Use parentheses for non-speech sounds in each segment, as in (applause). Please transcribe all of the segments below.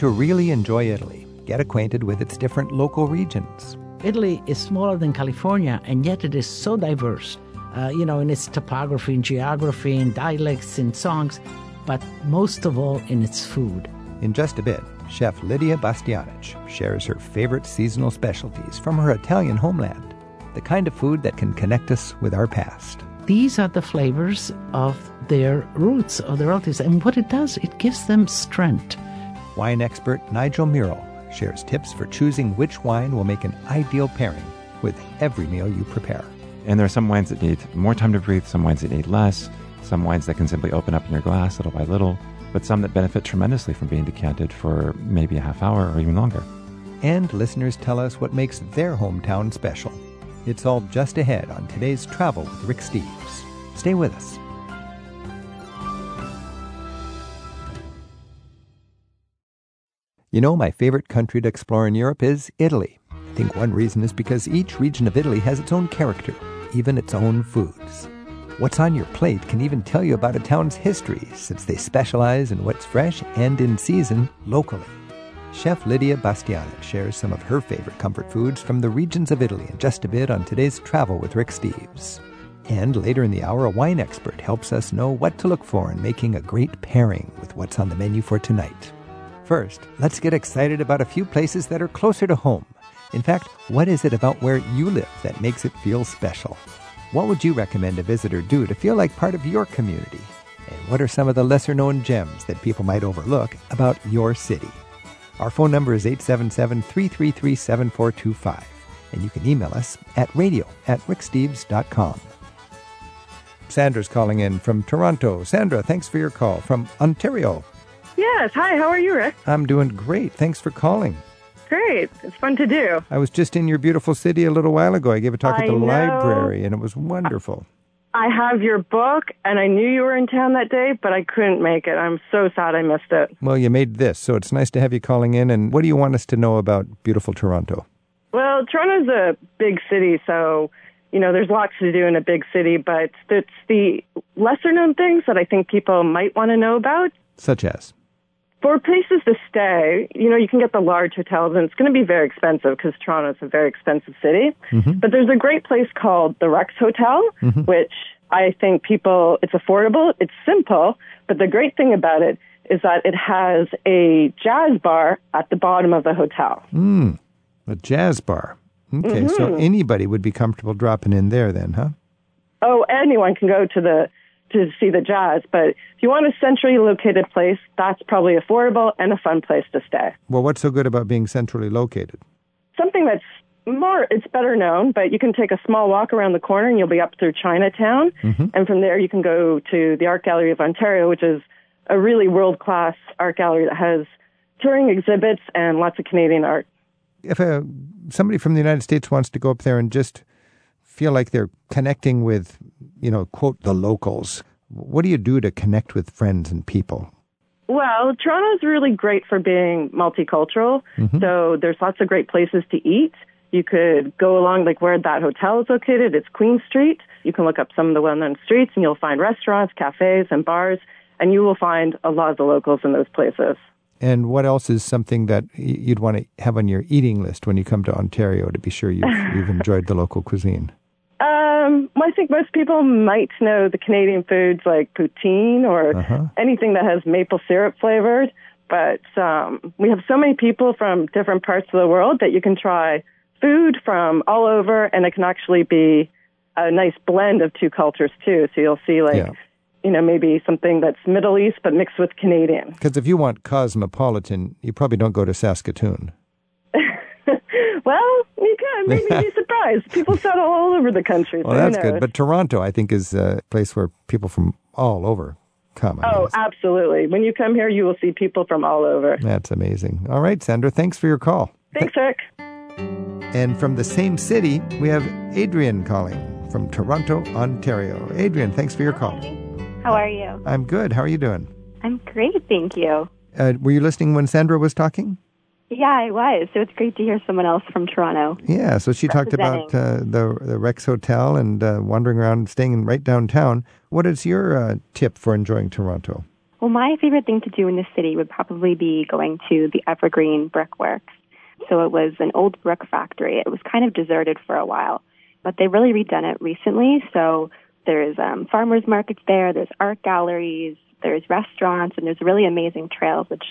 to really enjoy Italy, get acquainted with its different local regions. Italy is smaller than California, and yet it is so diverse, uh, you know, in its topography and geography and dialects and songs, but most of all in its food. In just a bit, Chef Lydia Bastianich shares her favorite seasonal specialties from her Italian homeland, the kind of food that can connect us with our past. These are the flavors of their roots, of their relatives, and what it does, it gives them strength. Wine expert Nigel Murrell shares tips for choosing which wine will make an ideal pairing with every meal you prepare. And there are some wines that need more time to breathe, some wines that need less, some wines that can simply open up in your glass little by little but some that benefit tremendously from being decanted for maybe a half hour or even longer. And listeners tell us what makes their hometown special. It's all just ahead on today's Travel with Rick Steves. Stay with us. You know, my favorite country to explore in Europe is Italy. I think one reason is because each region of Italy has its own character, even its own foods. What's on your plate can even tell you about a town's history, since they specialize in what's fresh and in season locally. Chef Lydia Bastianich shares some of her favorite comfort foods from the regions of Italy in just a bit on today's Travel with Rick Steves. And later in the hour, a wine expert helps us know what to look for in making a great pairing with what's on the menu for tonight. First, let's get excited about a few places that are closer to home. In fact, what is it about where you live that makes it feel special? What would you recommend a visitor do to feel like part of your community? And what are some of the lesser known gems that people might overlook about your city? Our phone number is 877 333 7425, and you can email us at radio at ricksteves.com. Sandra's calling in from Toronto. Sandra, thanks for your call from Ontario. Yes. Hi, how are you, Rick? I'm doing great. Thanks for calling. Great. It's fun to do. I was just in your beautiful city a little while ago. I gave a talk I at the know. library, and it was wonderful. I have your book, and I knew you were in town that day, but I couldn't make it. I'm so sad I missed it. Well, you made this, so it's nice to have you calling in. And what do you want us to know about beautiful Toronto? Well, Toronto's a big city, so you know there's lots to do in a big city, but it's the lesser known things that I think people might want to know about. Such as? For places to stay, you know, you can get the large hotels, and it's going to be very expensive because Toronto's a very expensive city. Mm-hmm. But there's a great place called the Rex Hotel, mm-hmm. which I think people, it's affordable, it's simple, but the great thing about it is that it has a jazz bar at the bottom of the hotel. Hmm. A jazz bar. Okay, so mm-hmm. anybody would be comfortable dropping in there then, huh? Oh, anyone can go to the to see the jazz, but if you want a centrally located place, that's probably affordable and a fun place to stay. Well, what's so good about being centrally located? something that's more it's better known but you can take a small walk around the corner and you'll be up through chinatown mm-hmm. and from there you can go to the art gallery of ontario which is a really world class art gallery that has touring exhibits and lots of canadian art If a, somebody from the United States wants to go up there and just feel like they're connecting with, you know, quote, the locals, what do you do to connect with friends and people? well toronto's really great for being multicultural. Mm-hmm. So there's lots of great places to eat. You could go along like where that hotel is located. It's queen street. You can look up some of the well-known streets and you'll find restaurants cafes and bars and you will find a lot of the locals in those places. And what else is something that you'd want to have on your eating list when you come to Ontario to be sure you've, you've (laughs) enjoyed the local cuisine? Um, well, I think most people might know the Canadian foods like poutine or Uh-huh. anything that has maple syrup flavored. But um, we have so many people from different parts of the world that you can try food from all over, and it can actually be a nice blend of two cultures too. So you'll see like. Yeah. You know, maybe something that's Middle East but mixed with Canadian. Because if you want cosmopolitan, you probably don't go to Saskatoon. (laughs) Well, you can maybe be (laughs) surprised. People settle all over the country. Well, so who that's good. But Toronto, I think, is a place where people from all over come. I Oh, mean, absolutely. When you come here, you will see people from all over. that's amazing. All right, Sandra, thanks for your call. Thanks, Rick. And from the same city, we have Adrian calling from Toronto, Ontario. Adrian, thanks for your call. How are you? I'm good. How are you doing? I'm great, thank you. Uh, were you listening when Sandra was talking? Yeah, I was. So it's great to hear someone else from Toronto. Yeah, so she talked about uh, the the Rex Hotel and uh, wandering around, staying in right downtown. What is your uh, tip for enjoying Toronto? Well, my favorite thing to do in the city would probably be going to the Evergreen Brickworks. So it was an old brick factory. It was kind of deserted for a while, but they really redone it recently. So there's um, farmers markets there, there's art galleries, there's restaurants, and there's really amazing trails, which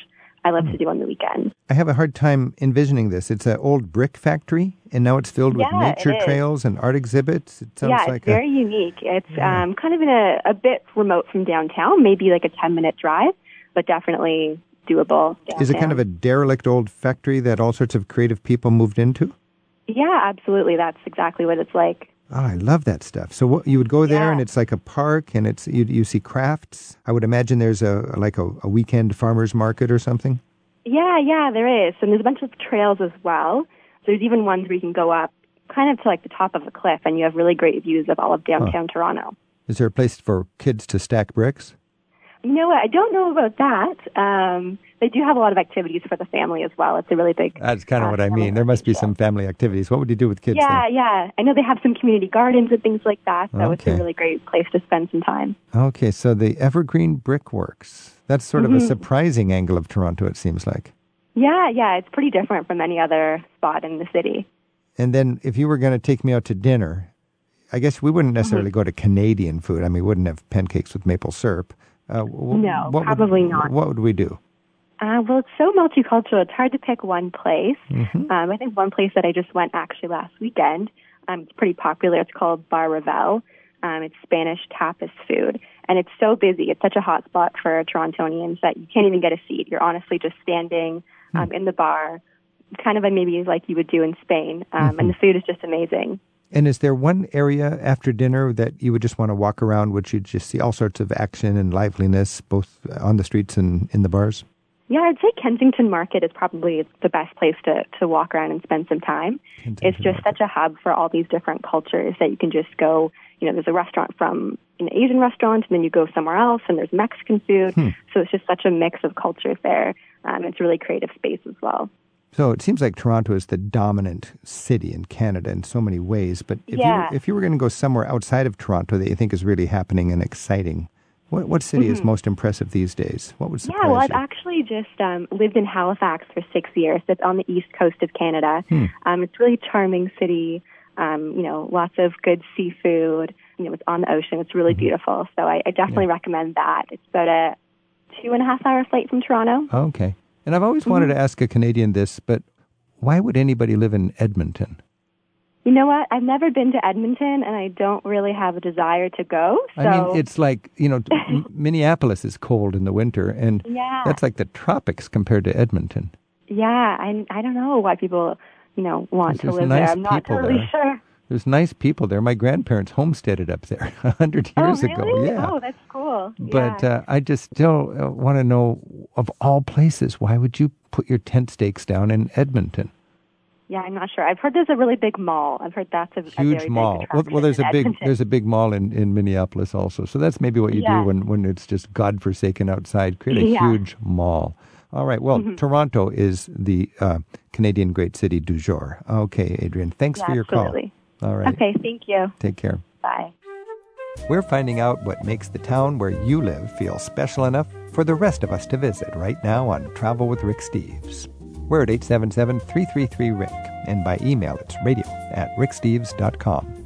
I love to do on the weekends. I have a hard time envisioning this. It's an old brick factory, and now it's filled with Yeah, nature trails and art exhibits. It sounds yeah, like it's very unique. It's um, kind of in a, a bit remote from downtown, maybe like a 10 minute drive, but definitely doable. a. Is it kind of a derelict old factory that all sorts of creative people moved into? Yeah, absolutely. That's exactly what it's like. Oh, I love that stuff. So what, you would go there, Yeah. and it's like a park, and it's you, you see crafts. I would imagine there's a like a, a weekend farmers market or something. Yeah, yeah, there is. And there's a bunch of trails as well. There's even ones where you can go up kind of to like the top of a cliff and you have really great views of all of downtown Toronto. Is there a place for kids to stack bricks? You know what? I don't know about that. Um, they do have a lot of activities for the family as well. It's a really big. That's kind of uh, what I mean. There must be some family activities. What would you do with kids? Yeah, yeah. I know they have some community gardens and things like that. So it's Okay. a really great place to spend some time. Okay, so the Evergreen Brickworks. That's sort Mm-hmm. of a surprising angle of Toronto. It seems like. Yeah, yeah. It's pretty different from any other spot in the city. And then, if you were going to take me out to dinner, I guess we wouldn't Mm-hmm. necessarily go to Canadian food. I mean, we wouldn't have pancakes with maple syrup. Uh, w- No, what would- probably not. What would we do? Uh, well, it's so multicultural. It's hard to pick one place. Mm-hmm. Um, I think one place that I just went actually last weekend. Um, it's pretty popular. It's called Bar Raval. Um, it's Spanish tapas food, and it's so busy. It's such a hot spot for Torontonians that you can't even get a seat. You're honestly just standing um, Hmm. in the bar, kind of a maybe like you would do in Spain. Um, Mm-hmm. And the food is just amazing. And is there one area after dinner that you would just want to walk around, which you'd just see all sorts of action and liveliness, both on the streets and in the bars? Yeah, I'd say Kensington Market is probably the best place to, to walk around and spend some time. Kensington it's just such a hub for all these different cultures that you can just go, you know, there's a restaurant from an Asian restaurant and then you go somewhere else and there's Mexican food. So it's just such a mix of cultures there. Um, it's a really creative space as well. So it seems like Toronto is the dominant city in Canada in so many ways. But if Yeah. you if you were going to go somewhere outside of Toronto that you think is really happening and exciting, what what city is most impressive these days? What would surprise Mm-hmm. Yeah, well, I've you? actually just um, lived in Halifax for six years. It's on the east coast of Canada. Hmm. Um, it's a really charming city. Um, you know, lots of good seafood. You know, it's on the ocean. It's Mm-hmm. really beautiful. So I, I definitely recommend that. It's about a two and a half hour flight from Toronto. okay. And I've always wanted to Mm-hmm. ask a Canadian this, but why would anybody live in Edmonton? You know what? I've never been to Edmonton, and I don't really have a desire to go. So I mean, it's like you know, (laughs) Minneapolis is cold in the winter, and Yeah. that's like the tropics compared to Edmonton. yeah, I I don't know why people you know want to live nice there. I'm not totally there. sure. There's nice people there. My grandparents homesteaded up there (laughs) a hundred years oh, ago. Yeah. Oh, that's cool. But yeah. uh, I just still uh, want to know, of all places, why would you put your tent stakes down in Edmonton? Yeah, I'm not sure. I've heard there's a really big mall. I've heard that's a, a Huge very mall. Big Well, well, there's a big Edmonton. there's a big mall in, in Minneapolis also. So that's maybe what you Yeah. do when, when it's just godforsaken outside. Create a Yeah. Mm-hmm. huge mall. All right. Well, Toronto is the uh, Canadian great city du jour. Okay, Adrian. Thanks Yeah, for your absolutely. call. All right. Okay, thank you. Take care. Bye. We're finding out what makes the town where you live feel special enough for the rest of us to visit right now on Travel with Rick Steves. We're at 877 333 Rick, and by email it's radio at ricksteves.com.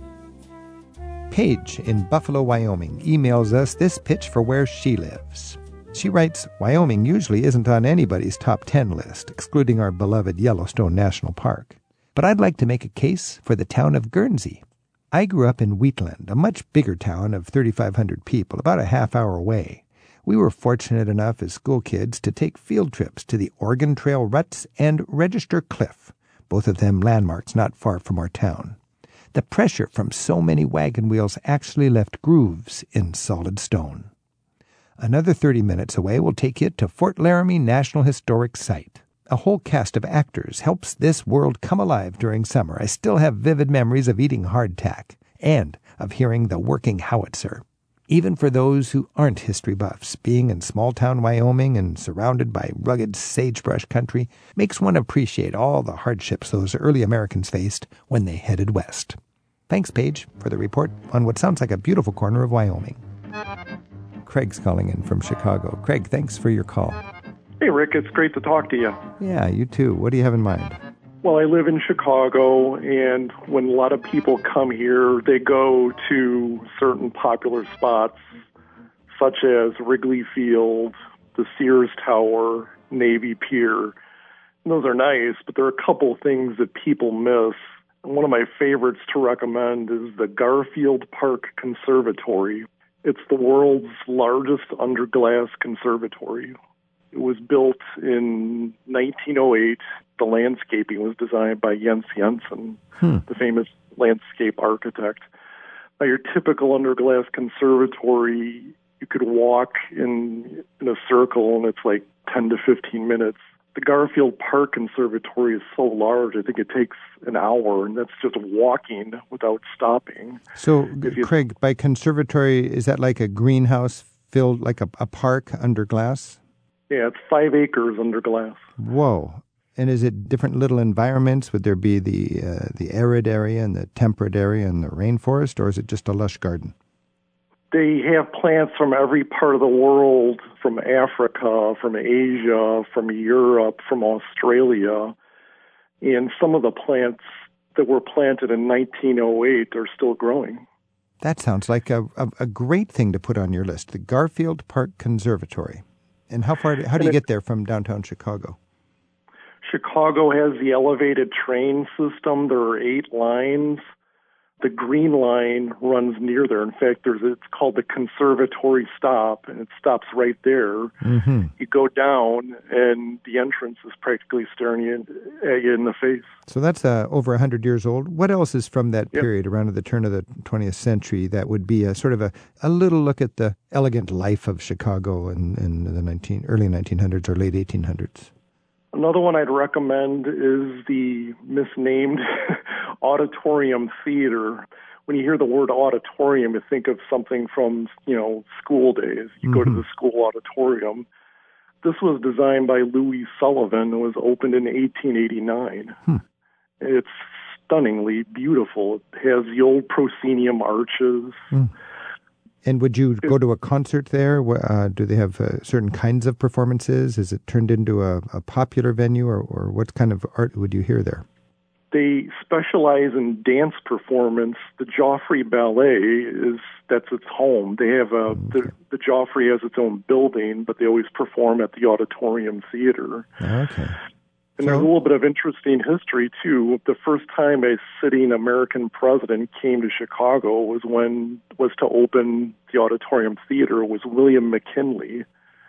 Paige in Buffalo, Wyoming emails us this pitch for where she lives. She writes Wyoming usually isn't on anybody's top 10 list, excluding our beloved Yellowstone National Park. But I'd like to make a case for the town of Guernsey. I grew up in Wheatland, a much bigger town of 3,500 people, about a half hour away. We were fortunate enough as school kids to take field trips to the Oregon Trail Ruts and Register Cliff, both of them landmarks not far from our town. The pressure from so many wagon wheels actually left grooves in solid stone. Another 30 minutes away will take you to Fort Laramie National Historic Site. A whole cast of actors helps this world come alive during summer. I still have vivid memories of eating hardtack and of hearing the working howitzer. Even for those who aren't history buffs, being in small town Wyoming and surrounded by rugged sagebrush country makes one appreciate all the hardships those early Americans faced when they headed west. Thanks, Paige, for the report on what sounds like a beautiful corner of Wyoming. Craig's calling in from Chicago. Craig, thanks for your call. Hey, Rick, it's great to talk to you. Yeah, you too. What do you have in mind? Well, I live in Chicago, and when a lot of people come here, they go to certain popular spots, such as Wrigley Field, the Sears Tower, Navy Pier. And those are nice, but there are a couple things that people miss. One of my favorites to recommend is the Garfield Park Conservatory. It's the world's largest underglass conservatory. It was built in 1908. The landscaping was designed by Jens Jensen, hmm. the famous landscape architect. Now, your typical underglass conservatory, you could walk in in a circle, and it's like 10 to 15 minutes. The Garfield Park Conservatory is so large, I think it takes an hour, and that's just walking without stopping. So, you, Craig, by conservatory, is that like a greenhouse filled like a, a park under glass? Yeah, it's five acres under glass. Whoa. And is it different little environments? Would there be the uh, the arid area and the temperate area and the rainforest, or is it just a lush garden? They have plants from every part of the world, from Africa, from Asia, from Europe, from Australia, and some of the plants that were planted in 1908 are still growing. That sounds like a, a, a great thing to put on your list. The Garfield Park Conservatory. And how far? How do you get there from downtown Chicago? Chicago has the elevated train system. There are eight lines. The green line runs near there. In fact, there's it's called the Conservatory Stop, and it stops right there. Mm-hmm. You go down, and the entrance is practically staring you in, at you in the face. So that's uh, over hundred years old. What else is from that yep. period, around the turn of the 20th century, that would be a sort of a, a little look at the elegant life of Chicago in, in the 19, early 1900s or late 1800s? Another one I'd recommend is the misnamed (laughs) auditorium theater. When you hear the word auditorium, you think of something from, you know, school days. You mm-hmm. go to mm-hmm. the school auditorium. This was designed by Louis Sullivan and was opened in 1889. Hmm. It's stunningly beautiful. It has the old proscenium arches. Hmm. And would you go to a concert there? Uh, do they have uh, certain kinds of performances? Is it turned into a, a popular venue, or, or what kind of art would you hear there? They specialize in dance performance. The Joffrey Ballet is that's its home. They have a okay. the, the Joffrey has its own building, but they always perform at the Auditorium Theater. Okay. And so, there's a little bit of interesting history too. The first time a sitting American president came to Chicago was when was to open the Auditorium Theater was William McKinley,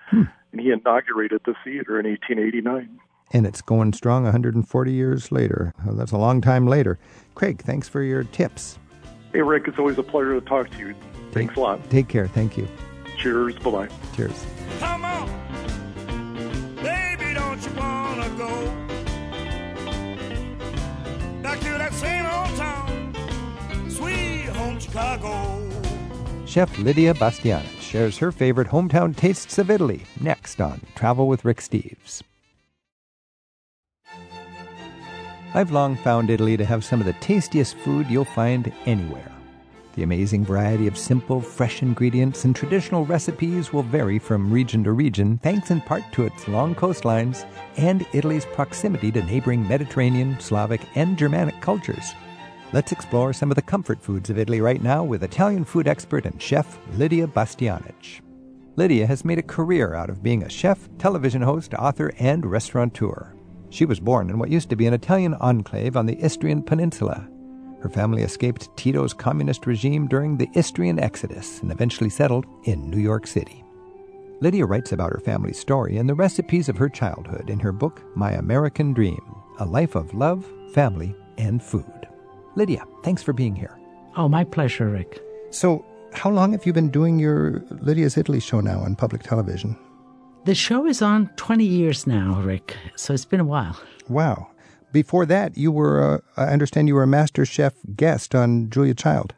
hmm. and he inaugurated the theater in 1889. And it's going strong 140 years later. Well, that's a long time later. Craig, thanks for your tips. Hey, Rick, it's always a pleasure to talk to you. Thanks take, a lot. Take care. Thank you. Cheers. Bye bye. Cheers. Come on, baby, don't you wanna go? back to that same old town, sweet home Chicago. Chef Lydia Bastianich shares her favorite hometown tastes of Italy next on Travel with Rick Steves. I've long found Italy to have some of the tastiest food you'll find anywhere. The amazing variety of simple, fresh ingredients and traditional recipes will vary from region to region, thanks in part to its long coastlines and Italy's proximity to neighboring Mediterranean, Slavic, and Germanic cultures. Let's explore some of the comfort foods of Italy right now with Italian food expert and chef Lydia Bastianich. Lydia has made a career out of being a chef, television host, author, and restaurateur. She was born in what used to be an Italian enclave on the Istrian Peninsula her family escaped Tito's communist regime during the Istrian Exodus and eventually settled in New York City. Lydia writes about her family's story and the recipes of her childhood in her book, My American Dream A Life of Love, Family, and Food. Lydia, thanks for being here. Oh, my pleasure, Rick. So, how long have you been doing your Lydia's Italy show now on public television? The show is on 20 years now, Rick, so it's been a while. Wow before that, you were, uh, I understand you were a Master Chef guest on Julia Child.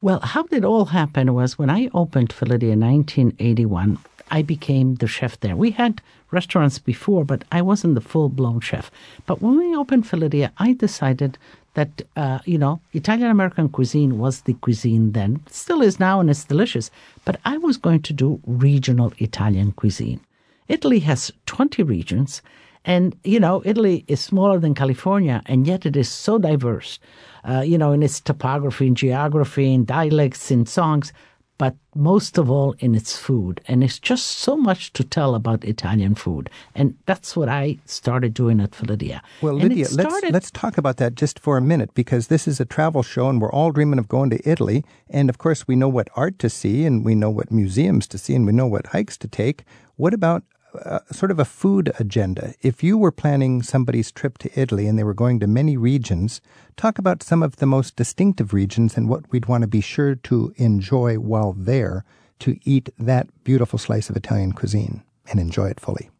Well, how it all happened was when I opened Felidia in 1981, I became the chef there. We had restaurants before, but I wasn't the full blown chef. But when we opened Felidia, I decided that uh, you know Italian American cuisine was the cuisine then, still is now, and it's delicious. But I was going to do regional Italian cuisine. Italy has twenty regions, and you know Italy is smaller than California, and yet it is so diverse. Uh, you know, in its topography, and geography, and dialects, and songs but most of all in its food. And it's just so much to tell about Italian food. And that's what I started doing at Felidia. Well, Lydia, started, let's, let's talk about that just for a minute because this is a travel show and we're all dreaming of going to Italy. And of course, we know what art to see and we know what museums to see and we know what hikes to take. What about uh, sort of a food agenda? If you were planning somebody's trip to Italy and they were going to many regions, talk about some of the most distinctive regions and what we'd want to be sure to enjoy while there to eat that beautiful slice of Italian cuisine and enjoy it fully.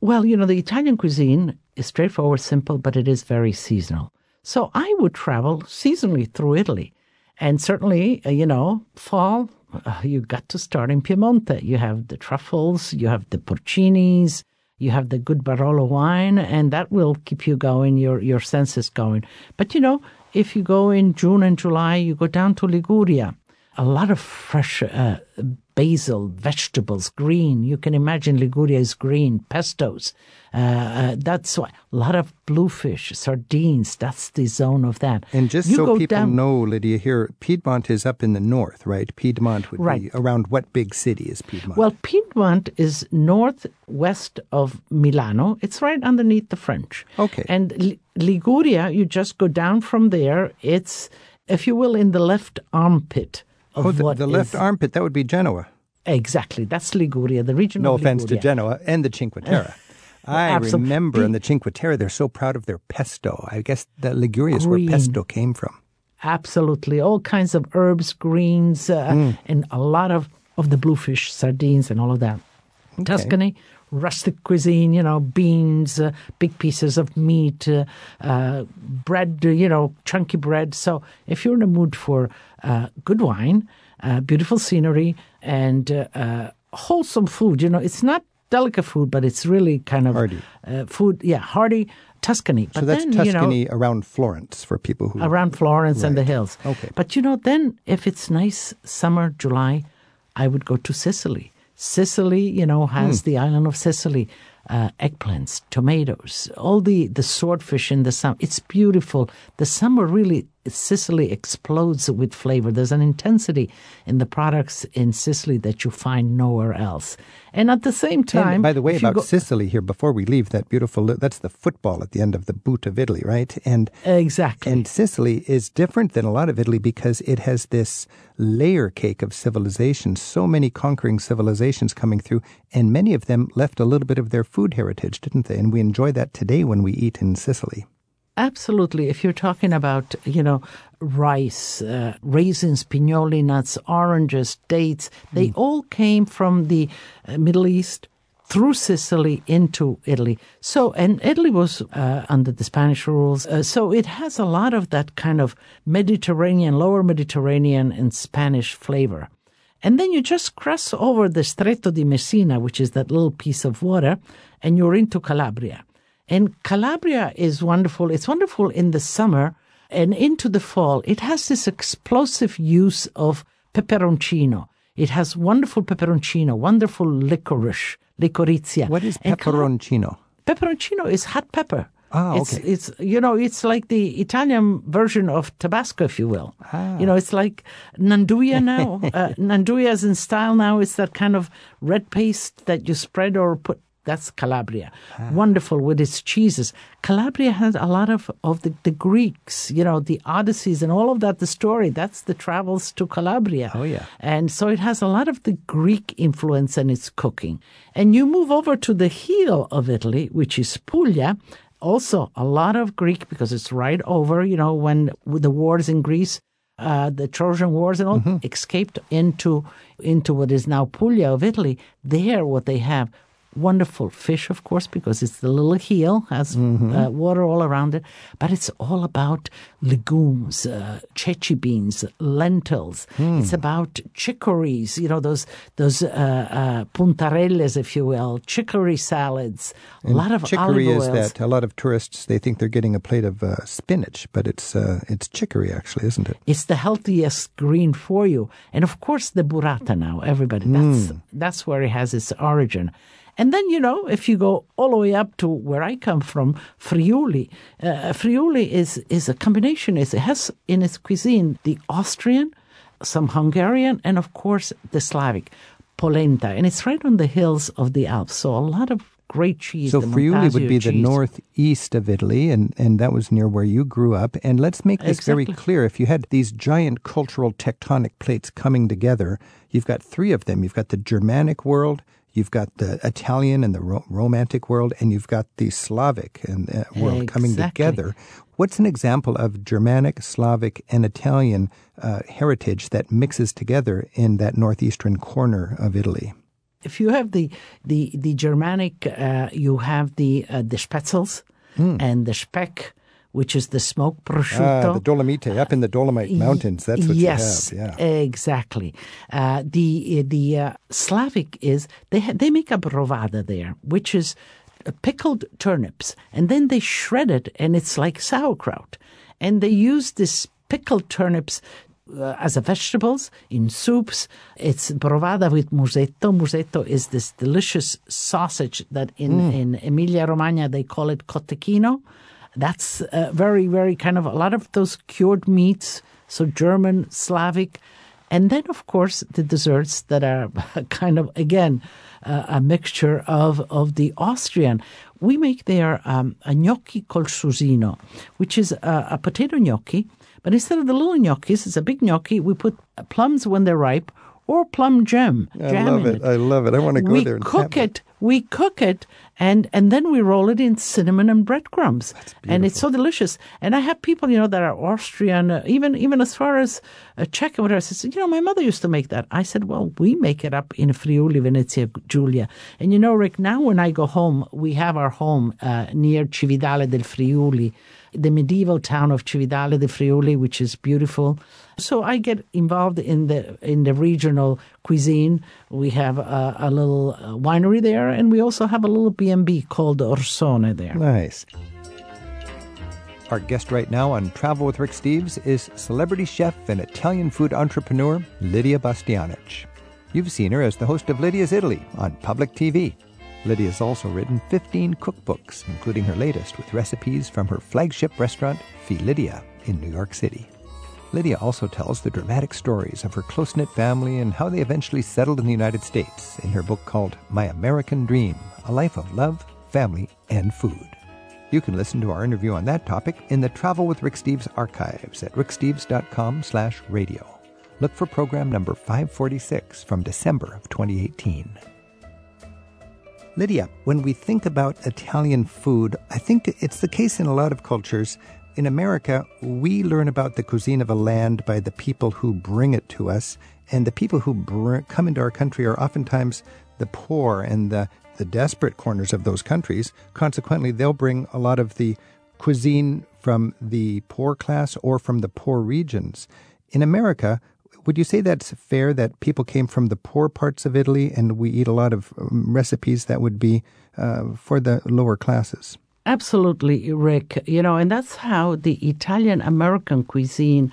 Well, you know, the Italian cuisine is straightforward, simple, but it is very seasonal. So I would travel seasonally through Italy. And certainly, uh, you know, fall, uh, you got to start in Piemonte. You have the truffles, you have the porcinis, you have the good Barolo wine, and that will keep you going, your, your senses going. But, you know, if you go in June and July, you go down to Liguria. A lot of fresh uh, basil, vegetables, green. You can imagine Liguria is green, pestos. Uh, uh, that's why a lot of bluefish, sardines. That's the zone of that. And just You so people down- know, Lydia, here, Piedmont is up in the north, right? Piedmont would be Right. around what big city is Piedmont? Well, Piedmont is northwest of Milano. It's right underneath the French. Okay. And Li- Liguria, you just go down from there. It's, if you will, in the left armpit of oh, the, the left is- armpit, that would be Genoa. Exactly. That's Liguria, the region No of offense to Genoa and the Cinque Terre. (laughs) I Absolutely. remember in The- Cinque Terre, they're so proud of their pesto. I guess that Liguria is where pesto came from. Absolutely. All kinds of herbs, greens, uh, Mm. and a lot of, of the bluefish, sardines, and all of that. Tuscany, rustic cuisine, you know, beans, uh, big pieces of meat, uh, uh, bread, you know, chunky bread. So if you're in a mood for uh, good wine, uh, beautiful scenery, and uh, uh, wholesome food, you know, it's not delicate food, but it's really kind of Hearty. Uh, food. Yeah, hearty Tuscany. So that's then, you know, Tuscany around Florence for people who. around Florence and the hills. Okay. But you know, then if it's nice summer, July, I would go to Sicily. Sicily, you know, has Hmm. the island of Sicily, uh, eggplants, tomatoes, all the, the swordfish in the summer. It's beautiful. The summer really, Sicily explodes with flavor. There's an intensity in the products in Sicily that you find nowhere else. And at the same time, And by the way, about go- Sicily here, before we leave, that beautiful, that's the football at the end of the boot of Italy, right? And exactly. And Sicily is different than a lot of Italy because it has this layer cake of civilizations, so many conquering civilizations coming through, and many of them left a little bit of their food heritage, didn't they? And we enjoy that today when we eat in Sicily. Absolutely. If you're talking about, you know, rice, uh, raisins, pignoli nuts, oranges, dates, they all came from the uh, Middle East through Sicily into Italy. So, and Italy was uh, under the Spanish rules. Uh, so it has a lot of that kind of Mediterranean, lower Mediterranean and Spanish flavor. And then you just cross over the Stretto di Messina, which is that little piece of water, and you're into Calabria. And Calabria is wonderful. It's wonderful in the summer and into the fall. It has this explosive use of peperoncino. It has wonderful peperoncino, wonderful licorice, liquirizia. What is peperoncino? Pepperoncino is hot pepper. Ah, it's, okay. It's you know it's like the Italian version of Tabasco, if you will. Ah. You know, it's like nduja now. (laughs) uh, nduja is in style now. It's that kind of red paste that you spread or put. That's Calabria. Ah. Wonderful with its cheeses. Calabria has a lot of, of the, the Greeks, you know, the Odysseys and all of that, the story. That's the travels to Calabria. Oh, yeah. And so it has a lot of the Greek influence in its cooking. And you move over to the heel of Italy, which is Puglia. Also, a lot of Greek because it's right over, you know, when the wars in Greece, uh, the Trojan Wars and all, escaped into into what is now Puglia of Italy. There, what they have wonderful fish, of course, because it's the little heel, has uh, water all around it. But it's all about legumes, uh, ceci beans, lentils. It's about chicories, you know, those those uh, uh, puntarelles, if you will, chicory salads, a lot of chicory is oils. that a lot of tourists they think they're getting a plate of uh, spinach, but it's uh, it's chicory actually, isn't it? It's the healthiest green for you. And of course, the burrata now, everybody, that's, that's where it has its origin. And then, you know, if you go all the way up to where I come from, Friuli, uh, Friuli is, is a combination. It has in its cuisine the Austrian, some Hungarian, and of course the Slavic, polenta. And it's right on the hills of the Alps. So a lot of great cheese. So Friuli would be the northeast of Italy, and, and that was near where you grew up. And let's make this very clear. If you had these giant cultural tectonic plates coming together, you've got three of them. You've got the Germanic world, you've got the Italian and the ro- Romantic world, and you've got the Slavic and uh, world coming together. What's an example of Germanic, Slavic, and Italian uh, heritage that mixes together in that northeastern corner of Italy? if you have the the the Germanic, uh, you have the uh, the Spätzles and the Speck, which is the smoked prosciutto. Ah, the Dolomite, up in the Dolomite Mountains. That's what yes, you have. Yeah. exactly. Uh, the the uh, Slavic is they ha- they make a brovada there, which is uh, pickled turnips, and then they shred it, and it's like sauerkraut, and they use this pickled turnips. Uh, as a vegetables in soups, it's brovada with musetto. Musetto is this delicious sausage that in in Emilia Romagna they call it cotechino. That's uh, very, very kind of a lot of those cured meats, so German, Slavic, and then of course the desserts that are (laughs) kind of again uh, a mixture of of the Austrian. We make there um, a gnocchi col susino, which is a, a potato gnocchi, but instead of the little gnocchis, it's a big gnocchi. We put plums when they're ripe or plum jam. I jam love in it. I love it. I want to go we there and cook it. We cook it, and and then we roll it in cinnamon and breadcrumbs, and it's so delicious. And I have people, you know, that are Austrian, uh, even even as far as uh, Czech and whatever. Says, you know, my mother used to make that. I said, well, we make it up in Friuli, Venezia Giulia. And you know, Rick, now when I go home, we have our home uh, near Cividale del Friuli, the medieval town of Cividale del Friuli, which is beautiful. So I get involved in the in the regional cuisine. We have a, a little uh, winery there, and we also have a little B and B called Orsone there. Nice. Our guest right now on Travel with Rick Steves is celebrity chef and Italian food entrepreneur Lydia Bastianich. You've seen her as the host of Lydia's Italy on public TV. Lydia's also written 15 cookbooks, including her latest with recipes from her flagship restaurant, Felidia, in New York City. Lydia also tells the dramatic stories of her close knit family and how they eventually settled in the United States in her book called My American Dream A Life of Love, Family, and Food. You can listen to our interview on that topic in the Travel with Rick Steves archives at ricksteves.com slash radio. Look for program number 546 from December of 2018. Lydia, when we think about Italian food, I think it's the case in a lot of cultures. In America, we learn about the cuisine of a land by the people who bring it to us, and the people who br- come into our country are oftentimes the poor and the, the desperate corners of those countries. Consequently, they'll bring a lot of the cuisine from the poor class or from the poor regions. In America, would you say that's fair that people came from the poor parts of Italy and we eat a lot of um, recipes that would be uh, for the lower classes? Absolutely, Rick. You know, and that's how the Italian American cuisine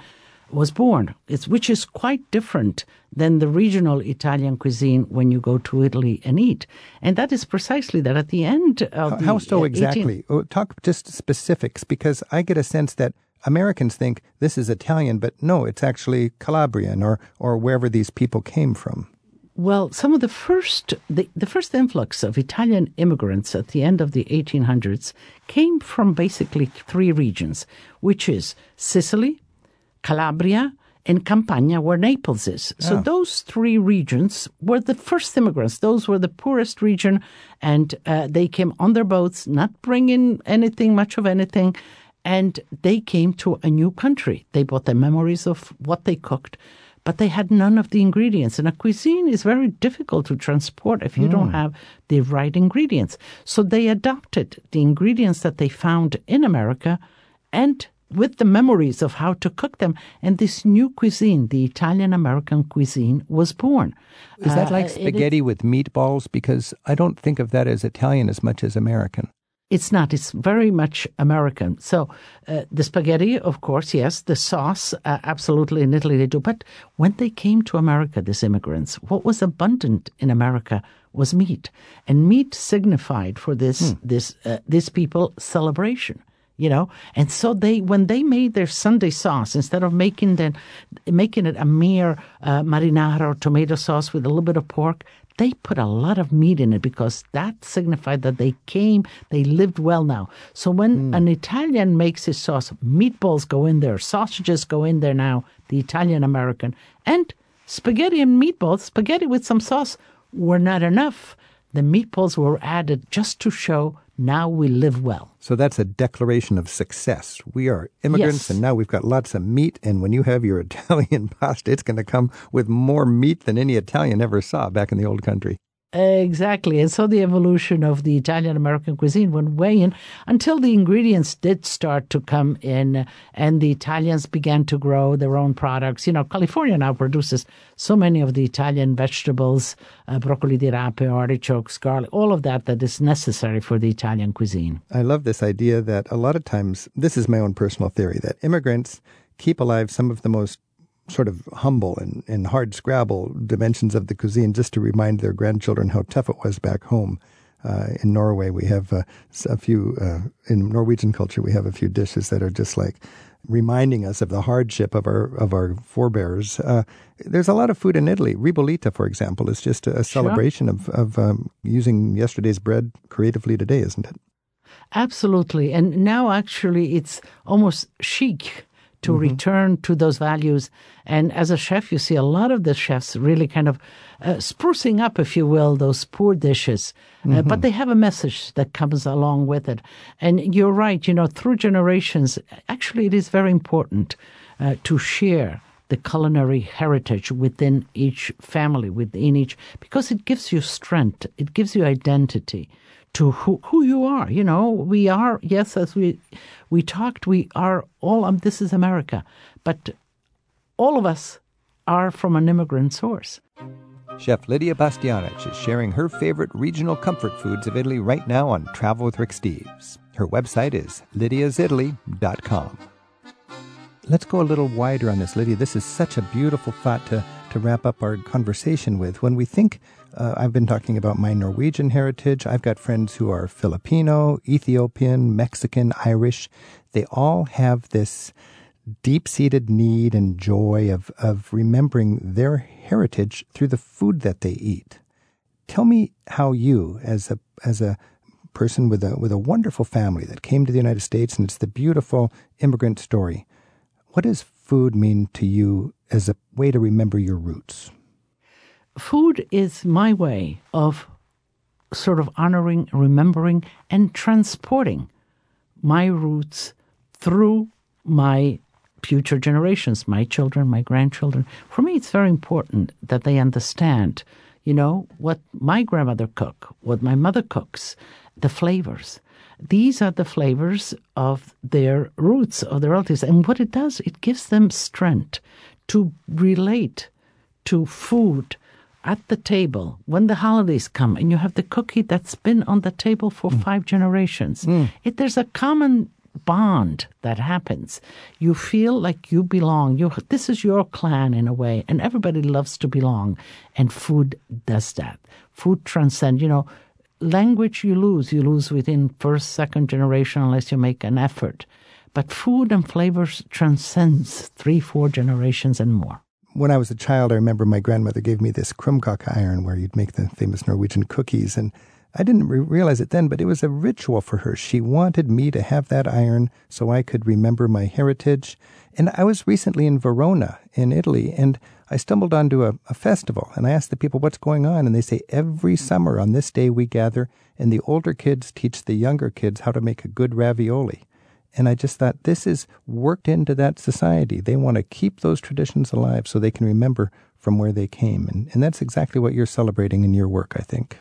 was born. It's which is quite different than the regional Italian cuisine when you go to Italy and eat. And that is precisely that at the end of the How so uh, exactly? 18 Oh, Talk just specifics because I get a sense that Americans think this is Italian, but no, it's actually Calabrian or, or wherever these people came from. Well, some of the first the, the first influx of Italian immigrants at the end of the 1800s came from basically three regions, which is Sicily, Calabria, and Campania, where Naples is. So those three regions were the first immigrants. Those were the poorest region, and uh, they came on their boats, not bringing anything, much of anything, and they came to a new country. They brought their memories of what they cooked. but they had none of the ingredients. And a cuisine is very difficult to transport if you don't have the right ingredients. So they adopted the ingredients that they found in America and with the memories of how to cook them. And this new cuisine, the Italian American cuisine, was born. Is that Uh, like is- spaghetti with meatballs? Because I don't think of that as Italian as much as American. It's not. It's very much American. So uh, the spaghetti, of course, yes. The sauce, uh, absolutely. In Italy, they do. But when they came to America, these immigrants, what was abundant in America was meat, and meat signified for this this uh, these people celebration. You know, and so they when they made their Sunday sauce instead of making the making it a mere uh, marinara or tomato sauce with a little bit of pork, they put a lot of meat in it because that signified that they came, they lived well now. So when hmm. an Italian makes his sauce, meatballs go in there, sausages go in there now, the Italian American, and spaghetti and meatballs, spaghetti with some sauce were not enough. The meatballs were added just to show now we live well. So that's a declaration of success. We are immigrants, Yes. and now we've got lots of meat. And when you have your (laughs) Italian pasta, it's going to come with more meat than any Italian ever saw back in the old country. Exactly. And so the evolution of the Italian American cuisine went way in until the ingredients did start to come in and the Italians began to grow their own products. You know, California now produces so many of the Italian vegetables, uh, broccoli di rape, artichokes, garlic, all of that that is necessary for the Italian cuisine. I love this idea that a lot of times, this is my own personal theory, that immigrants keep alive some of the most sort of humble and, and hard scrabble dimensions of the cuisine just to remind their grandchildren how tough it was back home. Uh, in Norway, we have uh, a few, uh, in Norwegian culture, we have a few dishes that are just like reminding us of the hardship of our of our forebears. Uh, there's a lot of food in Italy. Ribollita, for example, is just a, celebration of, of um, using yesterday's bread creatively today, isn't it? Absolutely. And now actually it's almost chic to return to those values. And as a chef, you see a lot of the chefs really kind of uh, sprucing up, if you will, those poor dishes. Uh, but they have a message that comes along with it. And you're right, you know, through generations, actually, it is very important uh, to share the culinary heritage within each family, within each, because it gives you strength, it gives you identity to who, who you are. You know, we are, yes, as we we talked, we are all, um, this is America, but all of us are from an immigrant source. Chef Lydia Bastianich is sharing her favorite regional comfort foods of Italy right now on Travel with Rick Steves. Her website is lydiasitaly.com. Let's go a little wider on this, Lydia. This is such a beautiful thought to, to wrap up our conversation with. When we think, uh, I've been talking about my Norwegian heritage. I've got friends who are Filipino, Ethiopian, Mexican, Irish. They all have this deep seated need and joy of, of remembering their heritage through the food that they eat. Tell me how you, as a as a person with a with a wonderful family that came to the United States and it's the beautiful immigrant story, what does food mean to you as a way to remember your roots? Food is my way of sort of honoring, remembering, and transporting my roots through my future generations, my children, my grandchildren. For me, it's very important that they understand, you know, what my grandmother cooked, what my mother cooks, the flavors. These are the flavors of their roots, of their relatives. And what it does, it gives them strength to relate to food at the table when the holidays come and you have the cookie that's been on the table for mm. five generations. Mm. It, there's a common bond that happens. You feel like you belong. You this is your clan in a way, and everybody loves to belong. And food does that. Food transcends. You know, language you lose, you lose within first, second generation unless you make an effort. But food and flavors transcends three, four generations and more. When I was a child, I remember my grandmother gave me this krumkake iron where you'd make the famous Norwegian cookies, and I didn't re- realize it then, but it was a ritual for her. She wanted me to have that iron so I could remember my heritage. And I was recently in Verona, in Italy, and I stumbled onto a, a festival, and I asked the people what's going on, and they say every summer on this day we gather, and the older kids teach the younger kids how to make a good ravioli. And I just thought this is worked into that society. They want to keep those traditions alive so they can remember from where they came. And, and that's exactly what you're celebrating in your work, I think.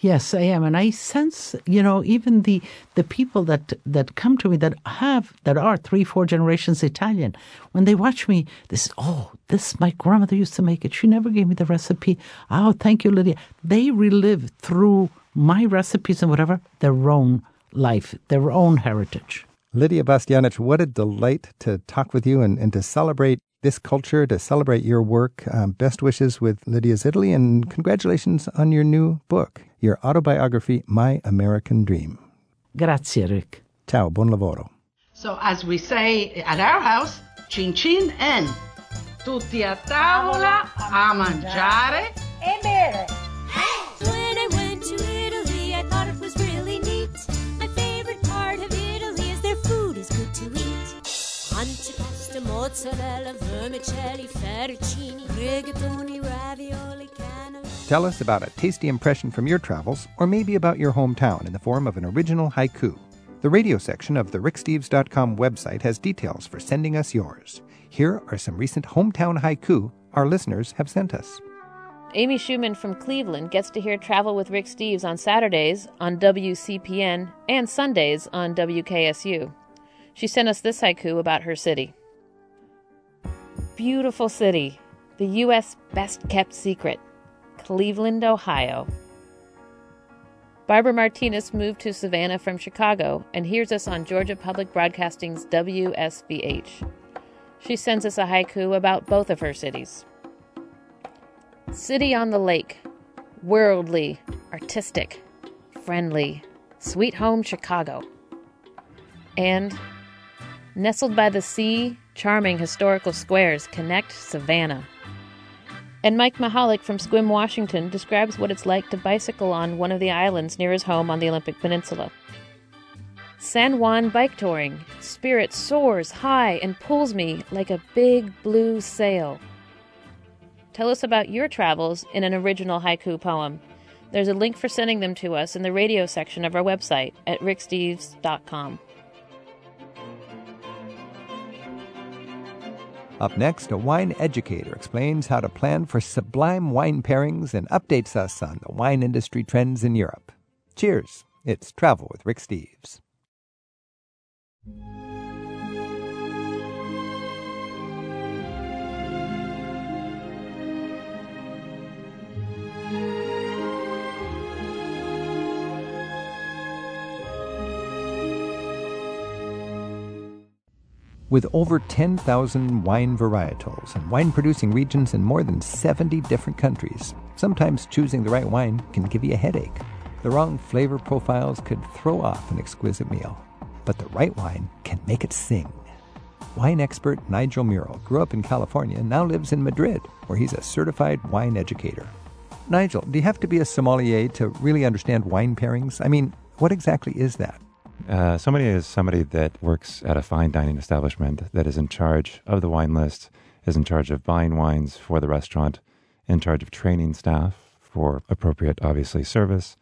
Yes, I am, and I sense, you know, even the the people that that come to me that have that are three, four generations Italian, when they watch me, they say, "Oh, this my grandmother used to make it. She never gave me the recipe. Oh, thank you, Lydia." They relive through my recipes and whatever their own life, their own heritage. Lydia Bastianich, what a delight to talk with you and, and to celebrate this culture, to celebrate your work. Um, best wishes with Lydia's Italy, and congratulations on your new book, your autobiography, My American Dream. Grazie, Rick. Ciao, buon lavoro. So, as we say at our house, cin cin en. Tutti a tavola a mangiare. e bere. Mozzarella, vermicelli, fettuccine, rigatoni, ravioli, cannoli. Tell us about a tasty impression from your travels, or maybe about your hometown in the form of an original haiku. The radio section of the ricksteves.com website has details for sending us yours. Here are some recent hometown haiku our listeners have sent us. Amy Schumann from Cleveland gets to hear Travel with Rick Steves on Saturdays on WCPN and Sundays on WKSU. She sent us this haiku about her city. Beautiful city, the U.S. best kept secret, Cleveland, Ohio. Barbara Martinez moved to Savannah from Chicago and hears us on Georgia Public Broadcasting's WSVH. She sends us a haiku about both of her cities. City on the lake, worldly, artistic, friendly, sweet home Chicago. And nestled by the sea, charming historical squares connect Savannah. And Mike Mahalik from Sequim, Washington describes what it's like to bicycle on one of the islands near his home on the Olympic Peninsula. San Juan bike touring, spirit soars high and pulls me like a big blue sail. Tell us about your travels in an original haiku poem. There's a link for sending them to us in the radio section of our website at ricksteves.com. Up next, a wine educator explains how to plan for sublime wine pairings and updates us on the wine industry trends in Europe. Cheers. It's Travel with Rick Steves. With over 10,000 wine varietals and wine producing regions in more than 70 different countries, sometimes choosing the right wine can give you a headache. The wrong flavor profiles could throw off an exquisite meal, but the right wine can make it sing. Wine expert Nigel Muro grew up in California and now lives in Madrid, where he's a certified wine educator. Nigel, do you have to be a sommelier to really understand wine pairings? I mean, what exactly is that? Uh, somebody is somebody that works at a fine dining establishment that is in charge of the wine list, is in charge of buying wines for the restaurant, in charge of training staff for appropriate, obviously, service,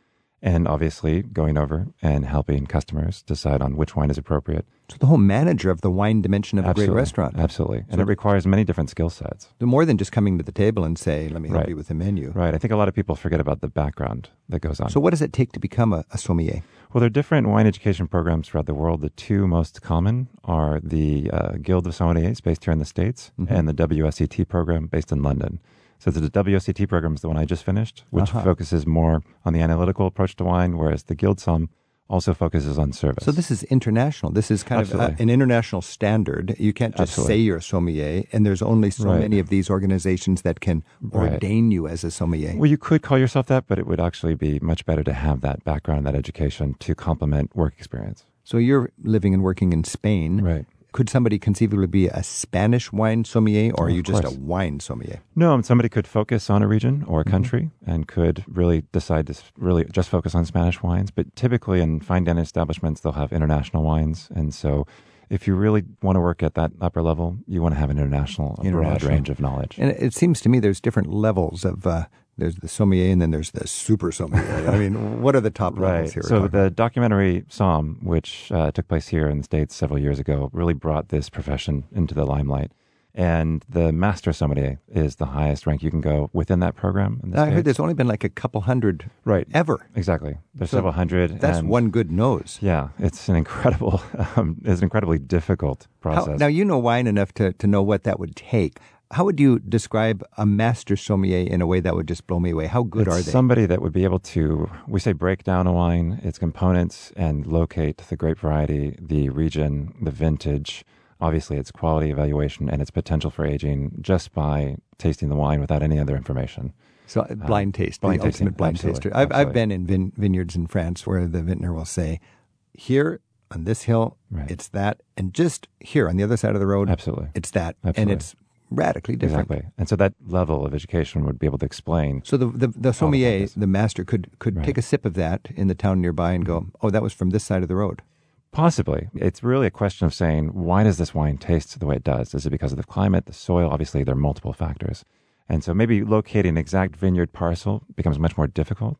and obviously going over and helping customers decide on which wine is appropriate. So the whole manager of the wine dimension of a great restaurant. Absolutely. And So- it requires many different skill sets. More than just coming to the table and say, let me help Right. you with the menu. Right. I think a lot of people forget about the background that goes on. So what does it take to become a, a sommelier? Well, there are different wine education programs throughout the world. The two most common are the uh, Guild of Sommeliers, based here in the States, Mm-hmm. and the WSET program, based in London. So the WSET program is the one I just finished, which Uh-huh. focuses more on the analytical approach to wine, whereas the Guild Somm also focuses on service. So this is international. This is kind of a, an international standard. You can't just Absolutely. say you're a sommelier, and there's only so Right. many of these organizations that can Right. ordain you as a sommelier. Well, you could call yourself that, but it would actually be much better to have that background, that education to complement work experience. So you're living and working in Spain. Right. Could somebody conceivably be a Spanish wine sommelier, or are you just course. a wine sommelier? No, somebody could focus on a region or a Mm-hmm. country and could really decide to really just focus on Spanish wines. But typically in fine dining establishments, they'll have international wines. And so if you really want to work at that upper level, you want to have an international, a broad range of knowledge. And it- it seems to me there's different levels of uh, There's the sommelier, and then there's the super sommelier. (laughs) I mean, what are the top levels here? So the documentary Somm, which uh, took place here in the States several years ago, really brought this profession into the limelight. And the master sommelier is the highest rank you can go within that program. I heard there's only been like a couple hundred right ever. Exactly. There's So several hundred. That's and- one good nose. Yeah, it's an incredible, (laughs) um, it's an incredibly difficult How, process. now you know wine enough to, to know what that would take. How would you describe a master sommelier in a way that would just blow me away? How good It's are they? Somebody that would be able to, we say, break down a wine, its components, and locate the grape variety, the region, the vintage, obviously its quality evaluation, and its potential for aging just by tasting the wine without any other information. So uh, blind taste, blind the tasting, ultimate blind absolutely, taster. I've, I've been in vin- vineyards in France where the vintner will say, "Here on this hill, Right. it's that," and just here on the other side of the road, Absolutely. it's that, and it's radically different. Exactly. And so that level of education would be able to explain. So the the, the sommelier, the master, could could Right. take a sip of that in the town nearby and go, mm-hmm. "Oh, that was from this side of the road." Possibly. It's really a question of saying, why does this wine taste the way it does? Is it because of the climate, the soil? Obviously, there are multiple factors. And so maybe locating an exact vineyard parcel becomes much more difficult,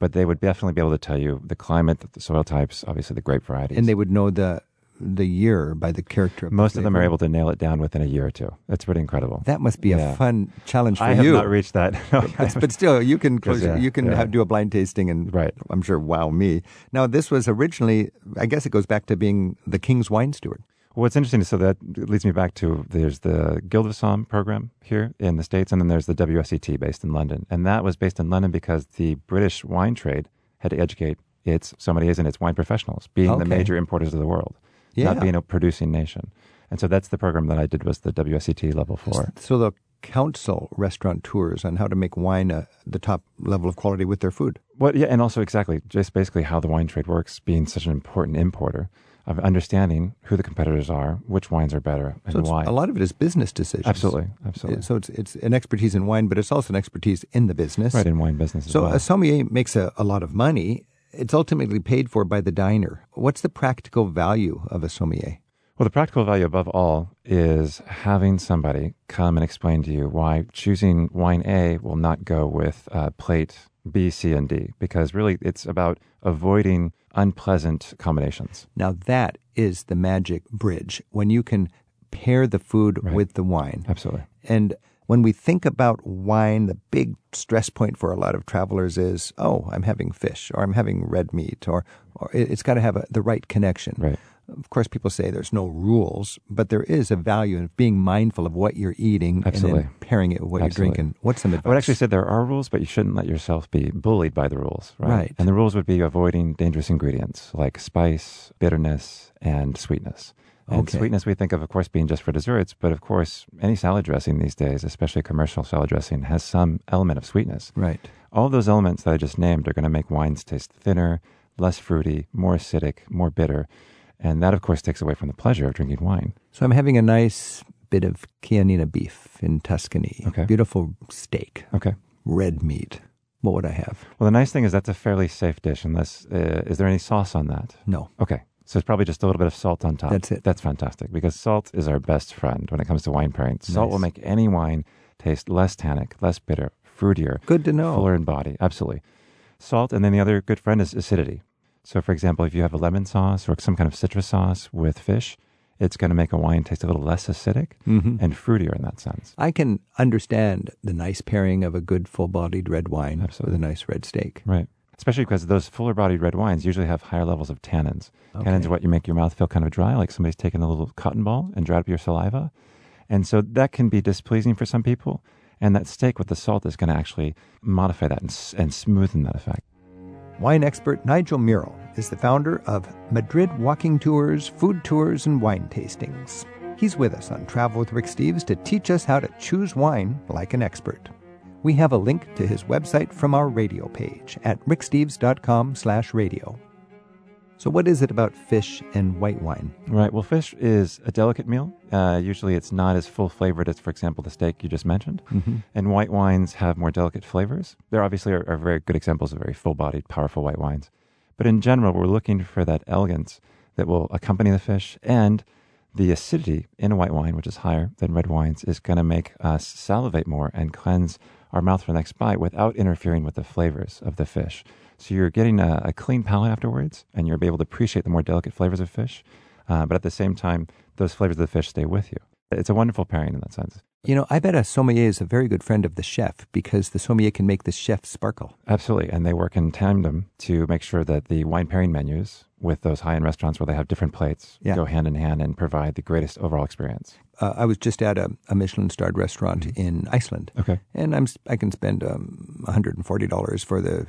but they would definitely be able to tell you the climate, the soil types, obviously the grape varieties. And they would know the the year by the character. Of the Most of them are able to nail it down within a year or two. That's pretty incredible. That must be Yeah. a fun challenge for I have you. not reached that. (laughs) No, but, but still, you can (laughs) close, yeah, you can yeah. have, do a blind tasting and Right. I'm sure wow me. Now this was originally, I guess it goes back to being the king's wine steward. What's interesting, so that leads me back to there's the Guild of Somm program here in the States, and then there's the WSET based in London. And that was based in London because the British wine trade had to educate its sommeliers and its wine professionals, being Okay. the major importers of the world, Yeah. not being a producing nation. And so that's the program that I did was the WSET level four. So they'll counsel restaurateurs on how to make wine uh, the top level of quality with their food. What, yeah, and also exactly, just basically how the wine trade works, being such an important importer, of understanding who the competitors are, which wines are better, and So why. a lot of it is business decisions. Absolutely, absolutely. So it's it's an expertise in wine, but it's also an expertise in the business. right in wine business as So well. a sommelier makes a, a lot of money. It's ultimately paid for by the diner. What's the practical value of a sommelier? Well, the practical value above all is having somebody come and explain to you why choosing wine A will not go with uh, plate B, C, and D, because really it's about avoiding unpleasant combinations. Now that is the magic bridge when you can pair the food Right. with the wine. Absolutely. And when we think about wine, the big stress point for a lot of travelers is, oh, I'm having fish or I'm having red meat or, or it- it's got to have a, the right connection. Right. Of course, people say there's no rules, but there is a value in being mindful of what you're eating Absolutely. and then pairing it with what Absolutely. you're drinking. What's some advice? I would actually say there are rules, but you shouldn't let yourself be bullied by the rules, right? Right. And the rules would be avoiding dangerous ingredients like spice, bitterness, and sweetness. And Okay. sweetness we think of, of course, being just for desserts, but of course, any salad dressing these days, especially commercial salad dressing, has some element of sweetness. Right. All those elements that I just named are going to make wines taste thinner, less fruity, more acidic, more bitter. And that, of course, takes away from the pleasure of drinking wine. So I'm having a nice bit of Chianina beef in Tuscany. Okay. Beautiful steak, Okay. red meat. What would I have? Well, the nice thing is that's a fairly safe dish, unless, uh, is there any sauce on that? No. Okay. So it's probably just a little bit of salt on top. That's it. That's fantastic because salt is our best friend when it comes to wine pairing. Salt Nice. will make any wine taste less tannic, less bitter, fruitier, Good to know. fuller in body. Absolutely. Salt, and then the other good friend is acidity. So, for example, if you have a lemon sauce or some kind of citrus sauce with fish, it's going to make a wine taste a little less acidic Mhm. and fruitier in that sense. I can understand the nice pairing of a good full bodied red wine Absolutely. with a nice red steak. Right. Especially because those fuller bodied red wines usually have higher levels of tannins. Tannins are what you make your mouth feel kind of dry, like somebody's taken a little cotton ball and dried up your saliva. And so that can be displeasing for some people. And that steak with the salt is going to actually modify that and, and smoothen that effect. Wine expert Nigel Murrell is the founder of Madrid Walking Tours, Food Tours, and Wine Tastings. He's with us on Travel with Rick Steves to teach us how to choose wine like an expert. We have a link to his website from our radio page at ricksteves.com slash radio. So what is it about fish and white wine? Right. Well, fish is a delicate meal. Uh, usually it's not as full flavored as, for example, the steak you just mentioned. And white wines have more delicate flavors. There obviously are, are very good examples of very full bodied, powerful white wines. But in general, we're looking for that elegance that will accompany the fish and the acidity in a white wine, which is higher than red wines, is going to make us salivate more and cleanse our mouth for the next bite without interfering with the flavors of the fish. So you're getting a, a clean palate afterwards, and you'll be able to appreciate the more delicate flavors of fish. Uh, but at the same time, those flavors of the fish stay with you. It's a wonderful pairing in that sense. You know, I bet a sommelier is a very good friend of the chef because the sommelier can make the chef sparkle. Absolutely. And they work in tandem to make sure that the wine pairing menus with those high end restaurants where they have different plates Yeah. go hand in hand and provide the greatest overall experience. Uh, I was just at a, a Michelin starred restaurant in Iceland. Okay. And I'm I can spend um, $140 for the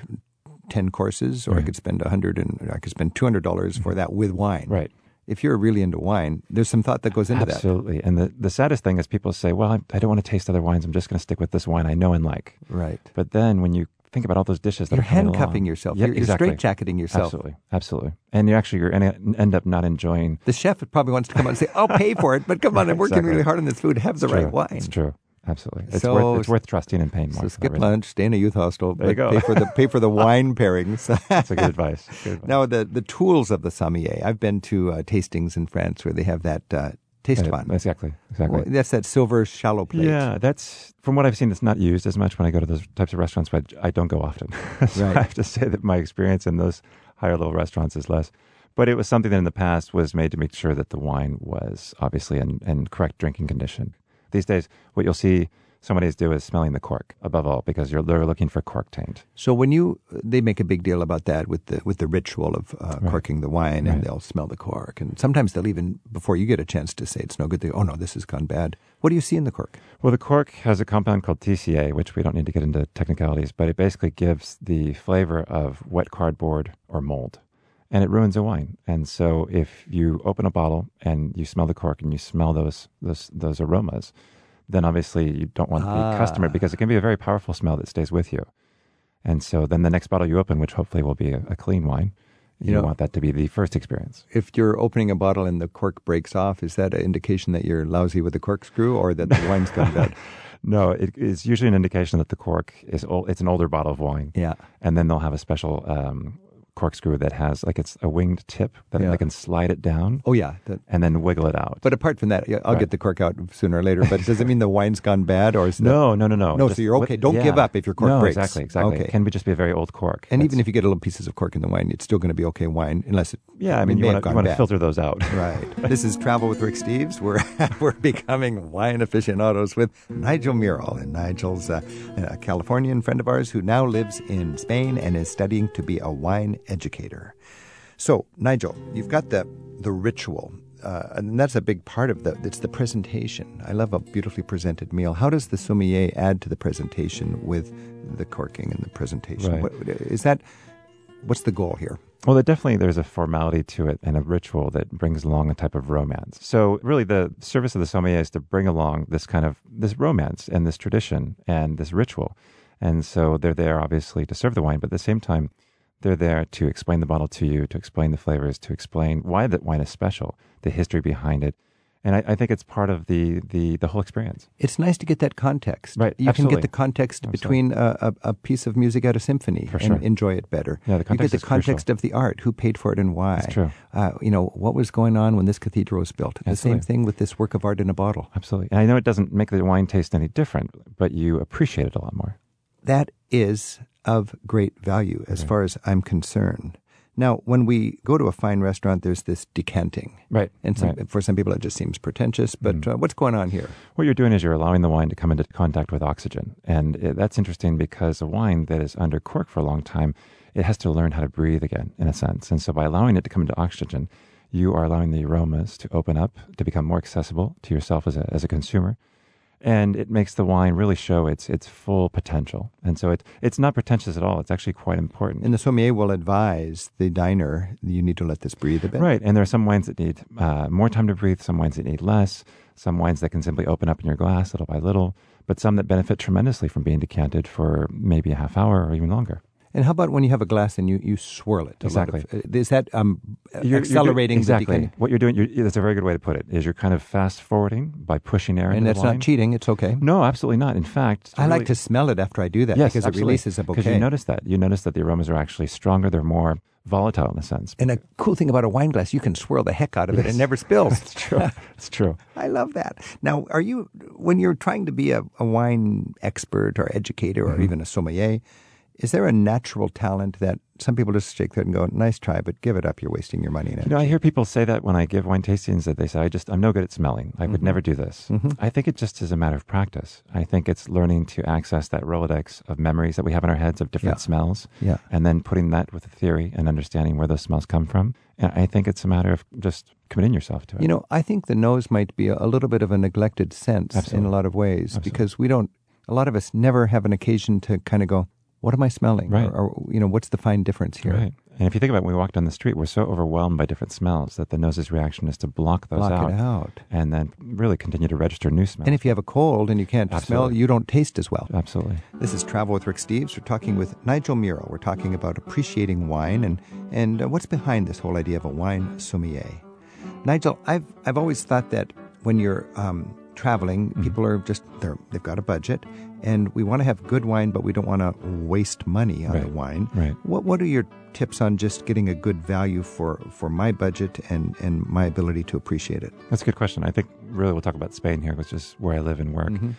10 courses, or I could spend 100 and I could spend $200 for that with wine. Right. If you're really into wine, there's some thought that goes into that. Absolutely. And the, the saddest thing is people say, well, I, I don't want to taste other wines. I'm just going to stick with this wine I know and like. Right. But then when you think about all those dishes that You're are handcuffing yourself. You're- you're straitjacketing yourself. Absolutely. Absolutely. And you actually, you're end up not enjoying The chef probably wants to come out and say, I'll pay for it, but come (laughs) on, I'm working Exactly. really hard on this food. Have the It's right true. wine. It's true. Absolutely. It's, So- worth, it's worth trusting and paying more. So skip lunch, stay in a youth hostel, There but go. pay for the pay for the (laughs) wine pairings. That's a good advice. Good advice. Now the the tools of the sommelier. I've been to uh, tastings in France where they have that uh, taste Yeah, fun. Exactly. Exactly. Well, that's that silver shallow plate. Yeah, that's from what I've seen. It's not used as much when I go to those types of restaurants, but I don't go often. (laughs) so Right. I have to say that my experience in those higher level restaurants is less. But it was something that in the past was made to make sure that the wine was obviously in, in correct drinking condition. These days, what you'll see somebody do is smelling the cork above all because you're, they're looking for cork taint. So when you they make a big deal about that with the with the ritual of uh, corking the wine, and Right. they'll smell the cork, and sometimes they'll even before you get a chance to say it's no good, they oh no, this has gone bad. What do you see in the cork? Well, the cork has a compound called TCA, which we don't need to get into technicalities, but it basically gives the flavor of wet cardboard or mold, and it ruins a wine. And so, if you open a bottle and you smell the cork and you smell those those those aromas, then obviously you don't want the customer Ah. because it can be a very powerful smell that stays with you. And so, then the next bottle you open, which hopefully will be a, a clean wine, you, You know- want that to be the first experience. If you're opening a bottle and the cork breaks off, is that an indication that you're lousy with the corkscrew or that the wine's gone bad? (laughs) No, it is usually an indication that the cork is old. It's an older bottle of wine. Yeah. and then they'll have a special um, corkscrew that has like it's a winged tip that Yeah. they can slide it down Oh yeah. That, and then wiggle it out. but apart from that, I'll Right. get the cork out sooner or later. But does it mean the wine's gone bad, or is (laughs) no, no, no, no. No, so you're what- okay. Don't give up if your cork no, breaks. Exactly, exactly. Okay. It can be just be a very old cork. And That's- even if you get a little pieces of cork in the wine, it's still going to be okay wine, unless it. yeah, I it mean, you want to gone want to bad. filter those out. (laughs) Right. this is Travel with Rick Steves. We're (laughs) we're becoming wine aficionados with Nigel Mural, and Nigel's uh, a Californian friend of ours who now lives in Spain and is studying to be a wine educator. So, Nigel, you've got the the ritual. Uh, and that's a big part of the it's the presentation. I love a beautifully presented meal. How does the sommelier add to the presentation with the corking and the presentation? Right. What, is that what's the goal here? Well, there definitely there's a formality to it and a ritual that brings along a type of romance. So really the service of the sommelier is to bring along this kind of this romance and this tradition and this ritual. And so they're there obviously to serve the wine, but at the same time they're there to explain the bottle to you, to explain the flavors, to explain why that wine is special, the history behind it. And I, I think it's part of the, the, the whole experience. It's nice to get that context. Right, You can get the context Absolutely. between a, a, piece of music at a symphony For and enjoy it better. Yeah, the context you get the is crucial. context of the art, who paid for it and why. That's true. Uh, you know, what was going on when this cathedral was built. The same thing with this work of art in a bottle. Absolutely. And I know it doesn't make the wine taste any different, but you appreciate it a lot more. That is of great value as far as I'm concerned. Now, when we go to a fine restaurant, there's this decanting. Right. And some, right. For some people, it just seems pretentious. But uh, what's going on here? What you're doing is you're allowing the wine to come into contact with oxygen. And it, that's interesting because a wine that is under cork for a long time, it has to learn how to breathe again, in a sense. And so by allowing it to come into oxygen, you are allowing the aromas to open up, to become more accessible to yourself as a, as a consumer. And it makes the wine really show its its full potential. And so it, it's not pretentious at all. It's actually quite important. And the sommelier will advise the diner, you need to let this breathe a bit. Right. And there are some wines that need uh, more time to breathe, some wines that need less, some wines that can simply open up in your glass little by little, but some that benefit tremendously from being decanted for maybe a half hour or even longer. And how about when you have a glass and you, you swirl it? lot of- Exactly. uh, is that um, You're- you're doing- accelerating exactly the decay? what you're doing. You're, that's a very good way to put it. Is you're kind of fast forwarding by pushing air And into that's the wine. not cheating. It's okay. No, absolutely not. In fact, I like to smell it after I do that yes, because absolutely. it releases a bouquet. Because you notice that you notice that the aromas are actually stronger. They're more volatile in a sense. and a cool thing about a wine glass, you can swirl the heck out of it and it never spills. (laughs) it's true. It's true. (laughs) I love that. Now, are you when you're trying to be a, a wine expert or educator or Mm-hmm. even a sommelier? Is there a natural talent that some people just shake their head and go, "Nice try, but give it up. You're wasting your money." And You know, I hear people say that when I give wine tastings that they say, I just, I'm no good at smelling. I Mm-hmm. would never do this. I think it just is a matter of practice. I think it's learning to access that Rolodex of memories that we have in our heads of different Yeah. smells. Yeah. And then putting that with a theory and understanding where those smells come from. And I think it's a matter of just committing yourself to it. You know, I think the nose might be a, a little bit of a neglected sense in a lot of ways Absolutely. because we don't. A lot of us never have an occasion to kind of go, "What am I smelling?" Right. Or, or you know, what's the fine difference here? Right. And if you think about it, when we walk down the street, we're so overwhelmed by different smells that the nose's reaction is to block those Block out, it out. and then really continue to register new smells. And if you have a cold and you can't smell, you don't taste as well. Absolutely. This is Travel with Rick Steves. We're talking with Nigel Muro. We're talking about appreciating wine and, and uh, what's behind this whole idea of a wine sommelier. Nigel, I've, I've always thought that when you're um, traveling, Mm-hmm. people are just, they're, they've got a budget and we want to have good wine, but we don't want to waste money on the wine. Right. What, what are your tips on just getting a good value for, for my budget and, and my ability to appreciate it? That's a good question. I think really we'll talk about Spain here, which is where I live and work. Mm-hmm.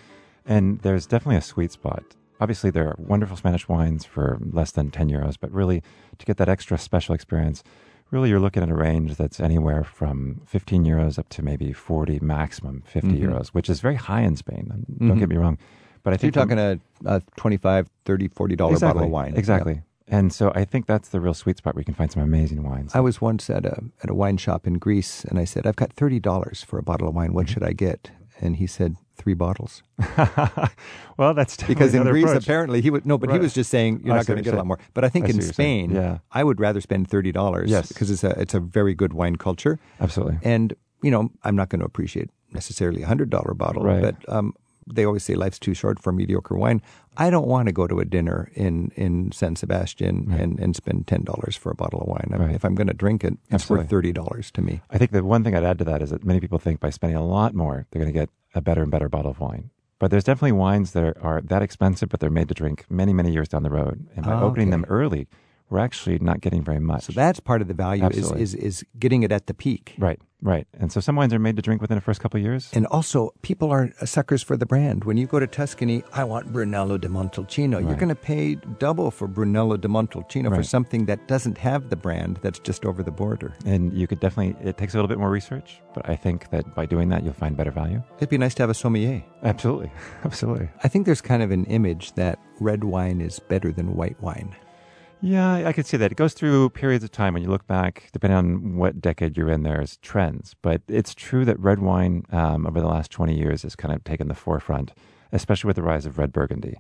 And there's definitely a sweet spot. Obviously, there are wonderful Spanish wines for less than 10 euros, but really to get that extra special experience, really you're looking at a range that's anywhere from 15 euros up to maybe 40, maximum 50 Mm-hmm. euros, which is very high in Spain. Don't get me wrong. But I So you're think talking a, a 25 30 $40 bottle of wine. Exactly. And so I think that's the real sweet spot where you can find some amazing wines. I was once at a at a wine shop in Greece, and I said, "I've got thirty dollars for a bottle of wine. Mm-hmm. What should I get?" And he said, three bottles." (laughs) well, that's Because in Greece, approach. apparently, he would no, but he was just saying you're I not going to get a lot more. But I think I in see what you're saying. Spain, Yeah. I would rather spend thirty dollars Yes. because it's a it's a very good wine culture, Absolutely. and you know I'm not going to appreciate necessarily a hundred dollar bottle, Right. but um, they always say life's too short for mediocre wine. I don't want to go to a dinner in in San Sebastian and, and spend ten dollars for a bottle of wine. Right. If I'm going to drink it, it's Absolutely. worth thirty dollars to me. I think the one thing I'd add to that is that many people think by spending a lot more, they're going to get a better and better bottle of wine. But there's definitely wines that are, are that expensive, but they're made to drink many, many years down the road. And by Ah, opening them early, we're actually not getting very much. So that's part of the value is, Absolutely. is is getting it at the peak. right, right. And so some wines are made to drink within the first couple of years. And also, people are suckers for the brand. When you go to Tuscany, I want Brunello di Montalcino. You're going to pay double for Brunello di Montalcino for something that doesn't have the brand that's just over the border. and you could definitely, it takes a little bit more research, but I think that by doing that, you'll find better value. It'd be nice to have a sommelier. Absolutely. (laughs) Absolutely. I think there's kind of an image that red wine is better than white wine. Yeah, I- could see that. It goes through periods of time when you look back, depending on what decade you're in, there's trends. But it's true that red wine um, over the last 20 years has kind of taken the forefront, especially with the rise of red Burgundy.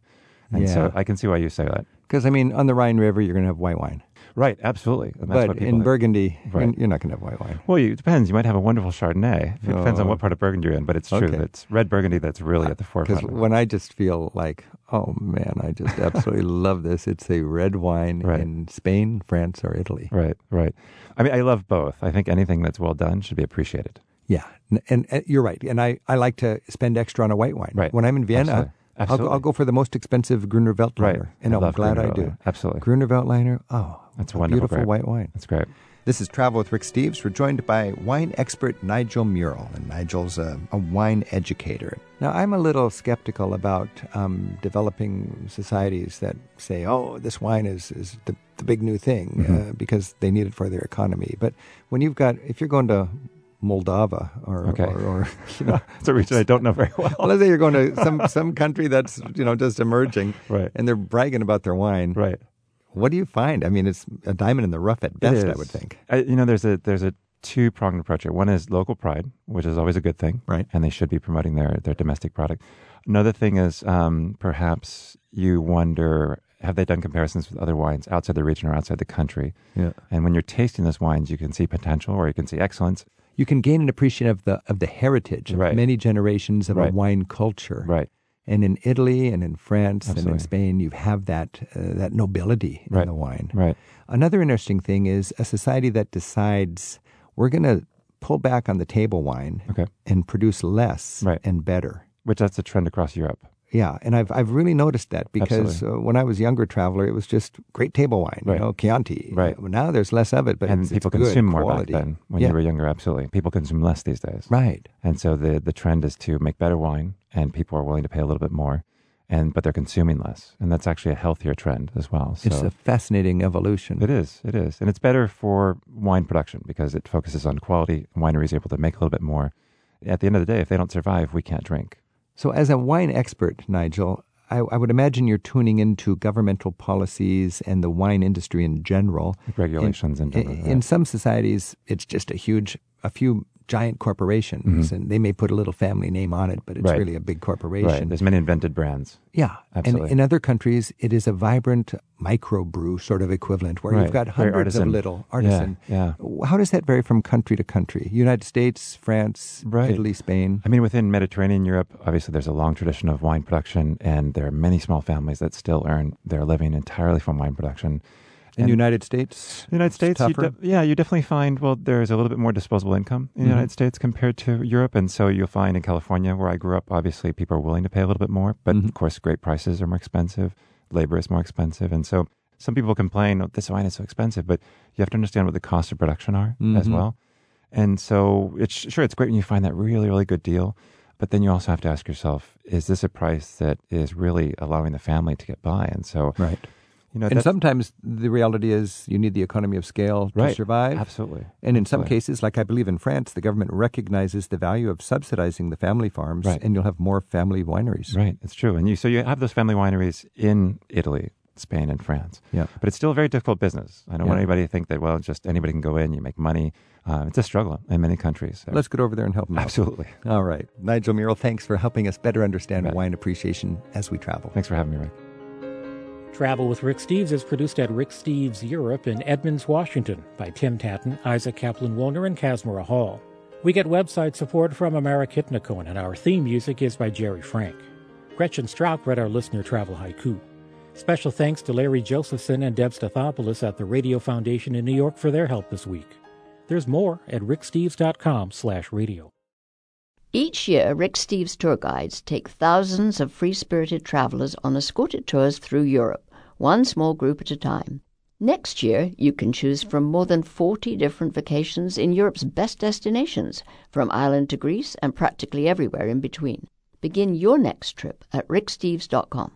And Yeah. so I can see why you say that. Because, I mean, on the Rhine River, you're going to have white wine. Right, absolutely. And that's But in think. Burgundy, Right. you're- not going to have white wine. Well, you, it depends. You might have a wonderful Chardonnay. It depends on Oh. what part of Burgundy you're in, but it's true. Okay. It's red Burgundy that's really at the forefront. Because when I just feel like, oh man, I just (laughs) absolutely love this. It's a red wine Right. in Spain, France, or Italy. Right, right. I mean, I love both. I think anything that's well done should be appreciated. Yeah, N- and, and you're right. And I, I like to spend extra on a white wine. Right. When I'm in Vienna, Absolutely. I'll, go, I'll go for the most expensive Gruner Veltliner. Right. And I I'm glad Gruner I do. Veltliner. Absolutely. Gruner Veltliner, oh, That's a wonderful beautiful grape. white wine. That's great. This is Travel with Rick Steves. We're joined by wine expert Nigel Mural, and Nigel's a, a wine educator. Now, I'm a little skeptical about um, developing societies that say, "Oh, this wine is is the, the big new thing," uh, because they need it for their economy. But when you've got, if you're going to Moldova or, Okay. or, or (laughs) you know, It's a region I don't know very well. well, let's say you're going to some some country that's you know just emerging, Right. And they're bragging about their wine, Right. What do you find? I mean, it's a diamond in the rough at best, I would think. I, you know, there's a there's a two pronged approach here. One is local pride, which is always a good thing, Right. And they should be promoting their their domestic product. Another thing is um, perhaps you wonder have they done comparisons with other wines outside the region or outside the country? Yeah. And when you're tasting those wines, you can see potential or you can see excellence. You can gain an appreciation of the of the heritage of Right. many generations of a wine culture. Right. And in Italy and in France and in Spain, you have that uh, that nobility Right. in the wine. Right. Another interesting thing is a society that decides we're going to pull back on the table wine Okay. and produce less Right. and better. Which that's a trend across Europe. Yeah, and I've I've really noticed that because uh, when I was a younger traveler, it was just great table wine, Right. you know, Chianti. Right. Now there's less of it, but and it's, people it's good consume more quality. back then when yeah. you were younger. Absolutely, people consume less these days. right. And so the the trend is to make better wine, and people are willing to pay a little bit more, and but they're consuming less, and that's actually a healthier trend as well. So It's a fascinating evolution. it is, it is, and it's better for wine production because it focuses on quality. Wineries able to make a little bit more. At the end of the day, if they don't survive, we can't drink. So, as a wine expert, Nigel, I, I would imagine you're tuning into governmental policies and the wine industry in general. Regulations in, and in, in some societies, it's just a huge, a few giant corporations, and they may put a little family name on it, but it's Mm-hmm. Right. really a big corporation. right. There's many invented brands. Yeah, Absolutely. and in other countries, it is a vibrant microbrew sort of equivalent where Right. you've got hundreds of artisan. little Yeah, artisan. yeah. How does that vary from country to country? United States, France. Italy, Spain. I mean, within Mediterranean Europe, obviously there's a long tradition of wine production, and there are many small families that still earn their living entirely from wine production. In the United States, The United States, you de- yeah, you definitely find well, there's a little bit more disposable income in the Mhm. United States compared to Europe, and so you'll find in California, where I grew up, obviously people are willing to pay a little bit more, but Mhm. of course, great prices are more expensive, labor is more expensive, and so some people complain, "Oh, this wine is so expensive," but you have to understand what the costs of production are as Mhm. well, and so it's sure it's great when you find that really really good deal. But then you also have to ask yourself: Is this a price that is really allowing the family to get by? And so, right. You know, And sometimes the reality is you need the economy of scale to survive. Absolutely, And in some Absolutely. cases, like I believe in France, the government recognizes the value of subsidizing the family farms, Right. and you'll have more family wineries. Right, it's true. And you so you have those family wineries in Italy, Spain, and France. Yeah. But it's still a very difficult business. I don't Yeah. want anybody to think that well, just anybody can go in, you make money. Uh, it's a struggle in many countries. So- Let's get over there and help them out. absolutely. All right. Nigel Murrell, thanks for helping us better understand Right. wine appreciation as we travel. Thanks for having me, Rick. Travel with Rick Steves is produced at Rick Steves Europe in Edmonds, Washington by Tim Tattan, Isaac Kaplan Woolner, and Casmara Hall. We get website support from Amara Kitnakone, and our theme music is by Jerry Frank. Gretchen Strauch read our listener travel haiku. Special thanks to Larry Josephson and Deb Stathopoulos at the Radio Foundation in New York for their help this week. There's more at ricksteves.com slash radio. Each year, Rick Steves tour guides take thousands of free spirited travelers on escorted tours through Europe, one small group at a time. Next year, you can choose from more than 40 different vacations in Europe's best destinations, from Ireland to Greece and practically everywhere in between. Begin your next trip at ricksteves.com.